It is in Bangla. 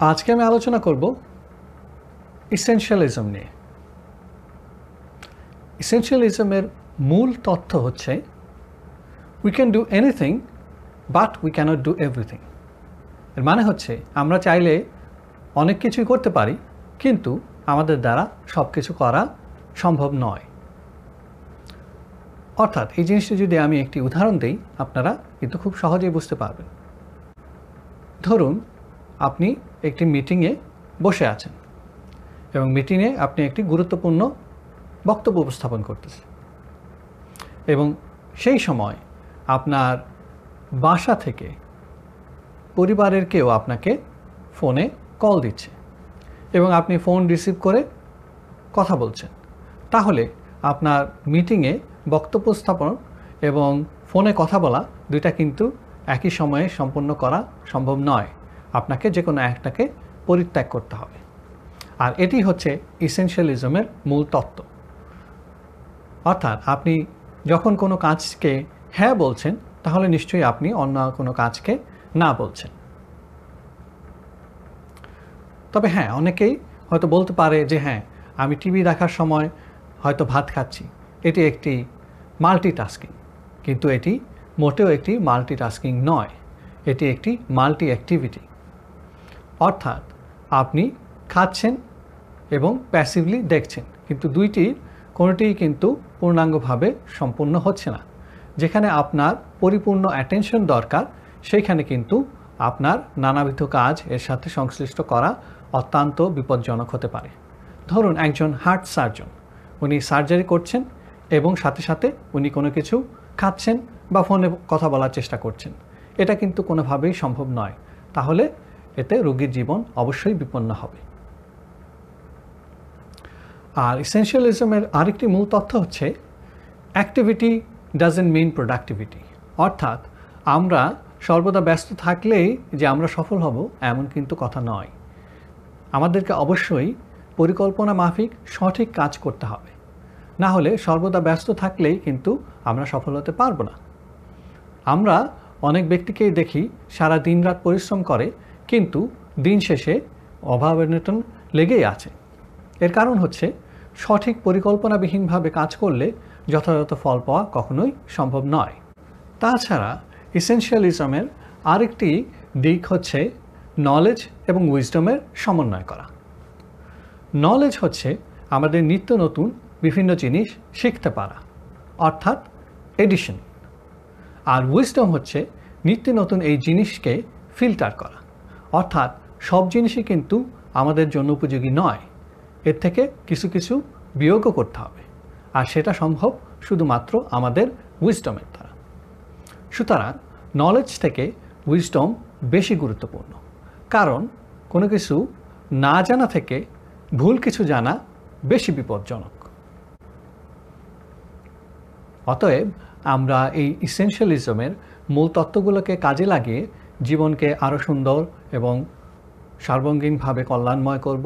আজকে আমি আলোচনা করব ইসেনশিয়ালিজম নিয়ে। ইসেনশিয়ালিজমের মূল তথ্য হচ্ছে we can do anything but we can't do everything এর মানে হচ্ছে, আমরা চাইলে অনেক কিছুই করতে পারি, কিন্তু আমাদের দ্বারা সব কিছু করা সম্ভব নয়। অর্থাৎ, এই জিনিসটি যদি আমি একটি উদাহরণ দিই, আপনারা কিন্তু খুব সহজেই বুঝতে পারবেন। ধরুন, আপনি একটি মিটিংয়ে বসে আছেন এবং মিটিংয়ে আপনি একটি গুরুত্বপূর্ণ বক্তব্য উপস্থাপন করতেছেন। এবং সেই সময় আপনার বাসা থেকে পরিবারের কেউ আপনাকে ফোনে কল দিচ্ছে এবং আপনি ফোন রিসিভ করে কথা বলছেন। তাহলে আপনার মিটিংয়ে বক্তব্য স্থাপন এবং ফোনে কথা বলা দুইটা কিন্তু একই সময়ে সম্পন্ন করা সম্ভব নয়। আপনাকে যে কোনো একটাকে পরিত্যাগ করতে হবে। আর এটি হচ্ছে ইসেনশিয়ালিজমের মূল তত্ত্ব। অর্থাৎ আপনি যখন কোনো কাজকে হ্যাঁ বলছেন, তাহলে নিশ্চয়ই আপনি অন্য কোনো কাজকে না বলছেন। তবে হ্যাঁ অনেকেই হয়তো বলতে পারে যে হ্যাঁ আমি টিভি দেখার সময় হয়তো ভাত খাচ্ছি। এটি একটি মাল্টিটাস্কিং কিন্তু এটি মোটেও একটি মাল্টিটাস্কিং নয়। এটি একটি মাল্টি অ্যাক্টিভিটি অর্থাৎ আপনি খাচ্ছেন এবং প্যাসিভলি দেখছেন, কিন্তু দুইটি, কোনোটিই কিন্তু পূর্ণাঙ্গভাবে সম্পূর্ণ হচ্ছে না। যেখানে আপনার পরিপূর্ণ অ্যাটেনশন দরকার, সেইখানে কিন্তু আপনার নানাবিধ কাজ এর সাথে সংশ্লিষ্ট করা অত্যন্ত বিপজ্জনক হতে পারে। ধরুন একজন হার্ট সার্জন উনি সার্জারি করছেন এবং সাথে সাথে উনি কোনো কিছু খাচ্ছেন বা ফোনে কথা বলার চেষ্টা করছেন। এটা কিন্তু কোনোভাবেই সম্ভব নয়। তাহলে এতে রোগীর জীবন অবশ্যই বিপন্ন হবে। আর ইসেনশিয়ালিজমের আরেকটি মূল তথ্য হচ্ছে অ্যাক্টিভিটি ডাজেন্ট মিন প্রোডাক্টিভিটি অর্থাৎ আমরা সর্বদা ব্যস্ত থাকলেই যে আমরা সফল হব এমন কিন্তু কথা নয়। আমাদেরকে অবশ্যই পরিকল্পনা মাফিক সঠিক কাজ করতে হবে। না হলে সর্বদা ব্যস্ত থাকলেই কিন্তু আমরা সফল হতে পারব না। আমরা অনেক ব্যক্তিকেই দেখি, সারা দিন রাত পরিশ্রম করে কিন্তু দিন শেষে অভাব অনটন লেগেই আছে। এর কারণ হচ্ছে সঠিক পরিকল্পনাবিহীনভাবে কাজ করলে যথাযথ ফল পাওয়া কখনোই সম্ভব নয়। তাছাড়া ইসেনশিয়ালিজমের আরেকটি দিক হচ্ছে নলেজ এবং উইজডমের সমন্বয় করা। নলেজ হচ্ছে আমাদের নিত্য নতুন বিভিন্ন জিনিস শিখতে পারা, অর্থাৎ এডিশন আর উইজডম হচ্ছে নিত্য নতুন এই জিনিসকে ফিল্টার করা। অর্থাৎ সব জিনিসই কিন্তু আমাদের জন্য উপযোগী নয়। এর থেকে কিছু কিছু বিয়োগও করতে হবে। আর সেটা সম্ভব শুধুমাত্র আমাদের উইজডমের দ্বারা। সুতরাং নলেজ থেকে উইজডম বেশি গুরুত্বপূর্ণ। কারণ কোনো কিছু না জানা থেকে ভুল কিছু জানা বেশি বিপজ্জনক। অতএব আমরা এই ইসেনশিয়ালিজমের মূল তত্ত্বগুলোকে কাজে লাগিয়ে জীবনকে আরও সুন্দর এবং সার্বঙ্গীনভাবে কল্যাণময় করব।